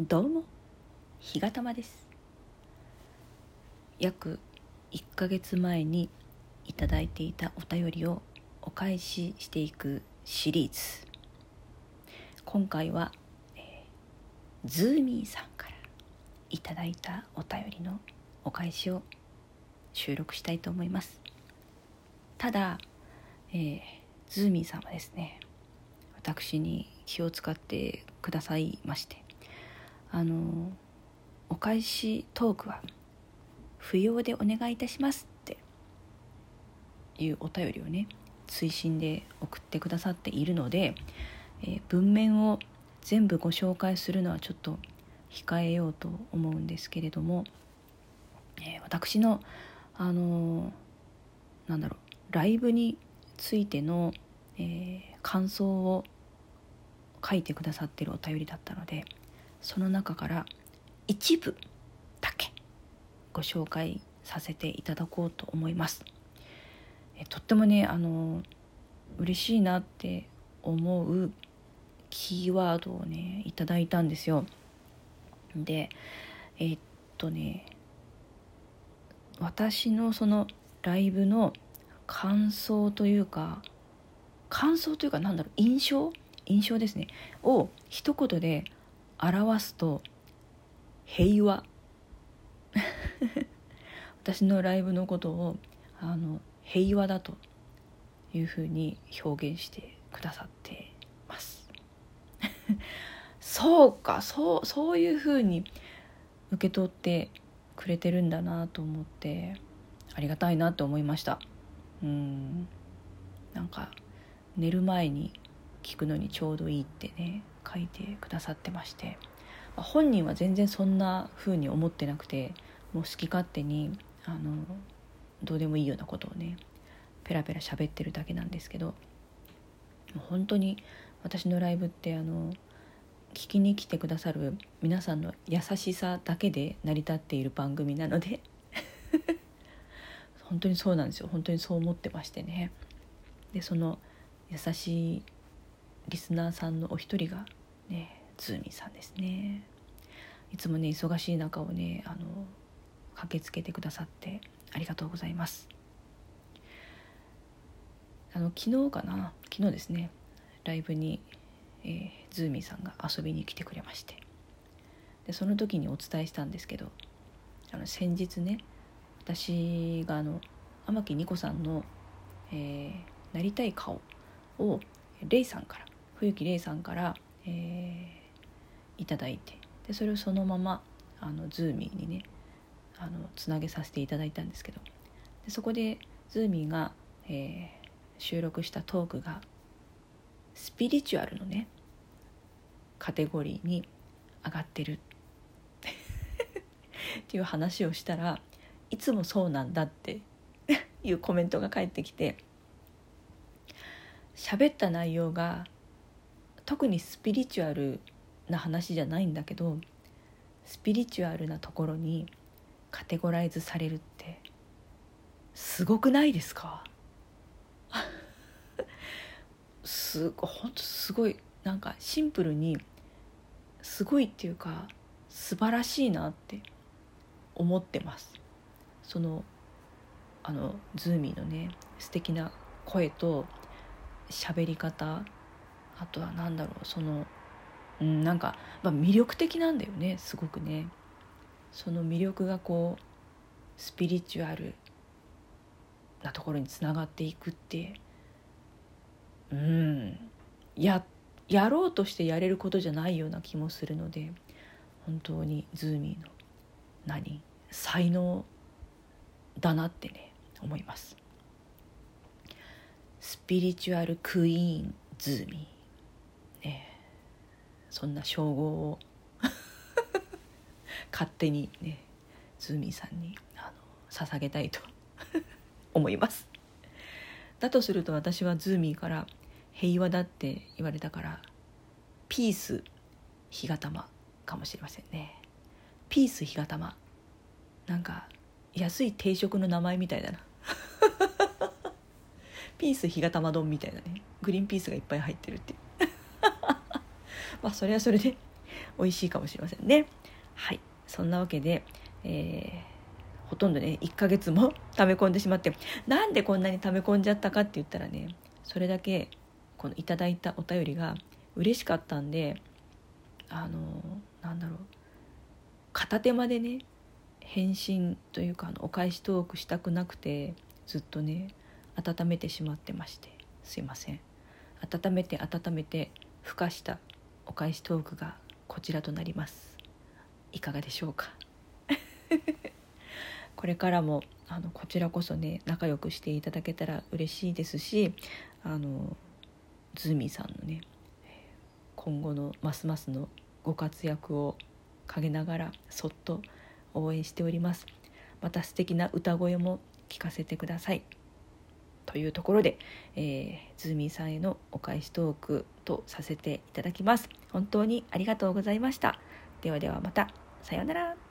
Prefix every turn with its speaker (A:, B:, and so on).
A: どうも。日がたまです。約1ヶ月前にいただいていたお便りをお返ししていくシリーズ。今回は、えー、ズーミーさんからいただいたお便りのお返しを収録したいと思います。ただ、えー、ズーミーさんはですね私に気を使ってくださいまして。あのお返しトークは不要でお願いいたしますっていうお便りをね追伸で送ってくださっているので、えー、文面を全部ご紹介するのはちょっと控えようと思うんですけれども、えー、私のあのー、なんだろうライブについての、えー、感想を書いてくださってるお便りだったのでその中から一部だけご紹介させていただこうと思います。えとってもねあの嬉しいなって思うキーワードをねいただいたんですよ。でえっとね私のそのライブの感想というか感想というかなんだろう印象？印象ですねを一言で表すと平和。私のライブのことをあの平和だというふうに表現してくださってます。そうかそうそういうふうに受け取ってくれてるんだなと思ってありがたいなと思いました。うん。なんか寝る前に聞くのにちょうどいいってね。書いてくださってまして本人は全然そんな風に思ってなくてもう好き勝手にあのどうでもいいようなことをねペラペラ喋ってるだけなんですけど本当に私のライブってあの聞きに来てくださる皆さんの優しさだけで成り立っている番組なので 本当にそうなんですよ。本当にそう思ってましてね。でその優しいリスナーさんのお一人がねズーミーさんですね。いつもね忙しい中をねあの駆けつけてくださってありがとうございます。あの昨日かな？昨日ですねライブに、えー、ズーミーさんが遊びに来てくれまして。でその時にお伝えしたんですけどあの先日ね私があの天木ニコさんの、えー、なりたい顔をレイさんから冬木玲さんから、えー、いただいてでそれをそのままあのズーミーにねあのつなげさせていただいたんですけどでそこでズーミーが、えー、収録したトークがスピリチュアルのねカテゴリーに上がってる。っていう話をしたらいつもそうなんだっていうコメントが返ってきて喋った内容が特にスピリチュアルな話じゃないんだけどスピリチュアルなところにカテゴライズされるってすごくないですか？すごほんとすごいなんかシンプルにすごいっていうか素晴らしいなって思ってます。そのあのズーミーのね素敵な声と喋り方あとは何だろうその、うん、なんか、まあ、魅力的なんだよねすごくね。その魅力がこうスピリチュアルなところにつながっていくって。うん。ややろうとしてやれることじゃないような気もするので本当にズーミーの何？才能だなってね思います。スピリチュアルクイーンズーミー。そんな称号を。勝手にねズーミーさんにあの捧げたいと 思います。だとすると私はズーミーから平和だって言われたからピース日がたまかもしれませんね。ピース日がたまなんか安い定食の名前みたいだな。ピース日がたま丼みたいなねグリーンピースがいっぱい入ってるっていう。まあそれはそれで美味しいかもしれませんね。はい。そんなわけで、えー、ほとんどね1ヶ月も 溜め込んでしまってなんでこんなに溜め込んじゃったかって言ったらねそれだけこのいただいたお便りが嬉しかったんであのなんだろう片手間でね返信というかあのお返しトークしたくなくてずっとね温めてしまってましてすいません。温めて温めて孵化したお返しトークがこちらとなります。いかがでしょうか？これからもあのこちらこそね仲良くしていただけたら嬉しいですしあのズーミーさんのね今後のますますのご活躍を陰ながらそっと応援しております。また素敵な歌声も聞かせてください。というところで、えー、ズーミーさんへのお返しトークとさせていただきます。本当にありがとうございました。ではではまた。さようなら。